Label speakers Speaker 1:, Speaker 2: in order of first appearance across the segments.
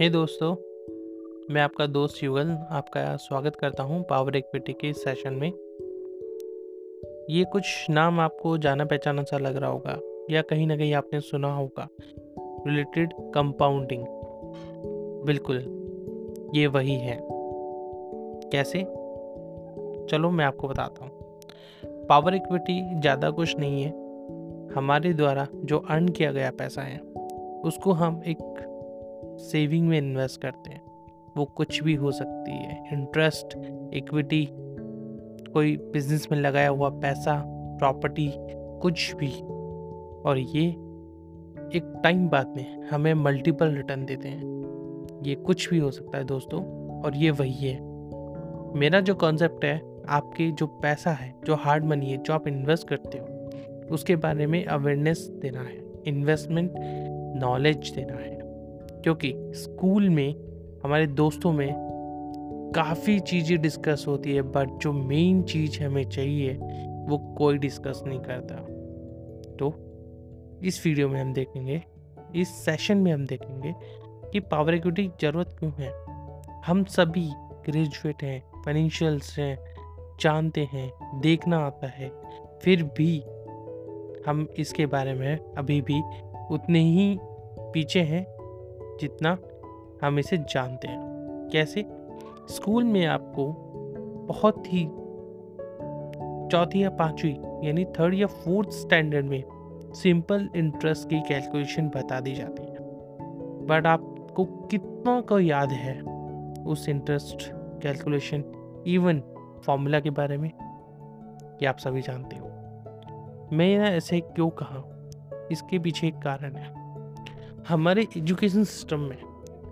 Speaker 1: हे दोस्तों। मैं आपका दोस्त युगल आपका स्वागत करता हूँ पावर इक्विटी के सेशन में। ये कुछ नाम आपको जाना पहचाना सा लग रहा होगा, या कहीं ना कहीं आपने सुना होगा। रिलेटेड कंपाउंडिंग बिल्कुल, ये वही है। कैसे? चलो मैं आपको बताता हूँ। पावर इक्विटी ज़्यादा कुछ नहीं है। हमारे द्वारा जो अर्न किया गया पैसा है, उसको हम एक सेविंग में इन्वेस्ट करते हैं। वो कुछ भी हो सकती है। इंटरेस्ट, इक्विटी, कोई बिज़नेस में लगाया हुआ पैसा, प्रॉपर्टी, कुछ भी। और ये एक टाइम बाद में हमें मल्टीपल रिटर्न देते हैं। ये कुछ भी हो सकता है दोस्तों, और ये वही है। मेरा जो कॉन्सेप्ट है, आपके जो पैसा है, जो हार्ड मनी है, जो आप इन्वेस्ट करते हो, उसके बारे में अवेयरनेस देना है इन्वेस्टमेंट नॉलेज देना है। क्योंकि स्कूल में, हमारे दोस्तों में काफ़ी चीज़ें डिस्कस होती है बट जो मेन चीज़ हमें चाहिए, वो कोई डिस्कस नहीं करता। तो इस वीडियो में हम देखेंगे, इस सेशन में हम देखेंगे कि पावर इक्विटी ज़रूरत क्यों है। हम सभी ग्रेजुएट हैं फाइनेंशियल्स हैं, जानते हैं, देखना आता है। फिर भी हम इसके बारे में अभी भी उतने ही पीछे हैं जितना हम इसे जानते हैं। कैसे? स्कूल में आपको बहुत ही चौथी या पांचवी, यानी थर्ड या फोर्थ स्टैंडर्ड में सिंपल इंटरेस्ट की कैलकुलेशन बता दी जाती है। बट आपको कितना को याद है उस इंटरेस्ट कैलकुलेशन, इवन फॉर्मूला के बारे में, कि आप सभी जानते हो। मैंने ऐसे क्यों कहा? इसके पीछे एक कारण है। हमारे एजुकेशन सिस्टम में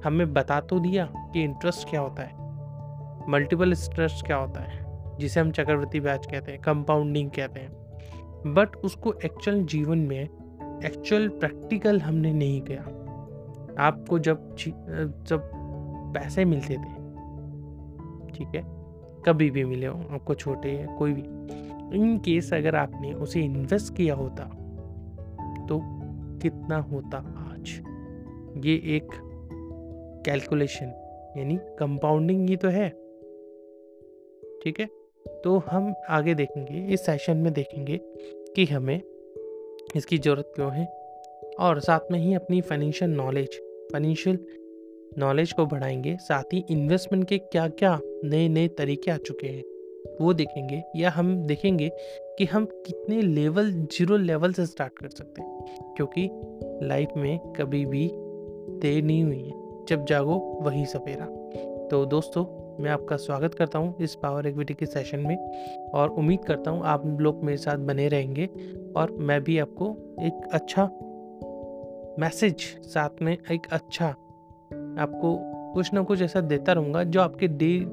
Speaker 1: हमें बता तो दिया कि इंटरेस्ट क्या होता है मल्टीपल इंटरेस्ट क्या होता है, जिसे हम चक्रवृद्धि ब्याज कहते हैं कंपाउंडिंग कहते हैं। बट उसको एक्चुअल जीवन में एक्चुअल प्रैक्टिकल हमने नहीं किया। आपको जब जब पैसे मिलते थे, ठीक है, कभी भी मिले हो, आपको छोटे या कोई भी, इन केस अगर आपने उसे इन्वेस्ट किया होता तो कितना होता? आज ये एक कैलकुलेशन यानी कंपाउंडिंग ही तो है। ठीक है? तो हम आगे देखेंगे, इस सेशन में देखेंगे कि हमें इसकी ज़रूरत क्यों है और साथ में ही अपनी फाइनेंशियल नॉलेज फाइनेंशियल नॉलेज को बढ़ाएँगे। साथ ही इन्वेस्टमेंट के क्या क्या नए नए तरीके आ चुके हैं। वो देखेंगे या हम देखेंगे कि हम कितने लेवल ज़ीरो लेवल से स्टार्ट कर सकते हैं। क्योंकि लाइफ में कभी भी देर नहीं हुई है। जब जागो, वही सपेरा तो दोस्तों, मैं आपका स्वागत करता हूँ इस पावर एक्विटी के सेशन में और उम्मीद करता हूँ आप लोग मेरे साथ बने रहेंगे और मैं भी आपको एक अच्छा मैसेज साथ में, एक अच्छा आपको कुछ ना कुछ ऐसा देता रहूँगा जो आपके डे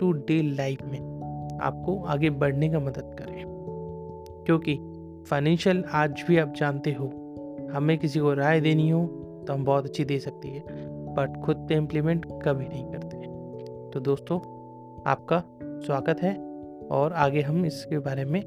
Speaker 1: टू डे लाइफ में आपको आगे बढ़ने का मदद करें। क्योंकि फाइनेंशियल आज भी आप जानते हो, हमें किसी को राय देनी हो तो हम बहुत अच्छी दे सकती है, बट खुद पे इम्प्लीमेंट कभी नहीं करते। तो दोस्तों, आपका स्वागत है और आगे हम इसके बारे में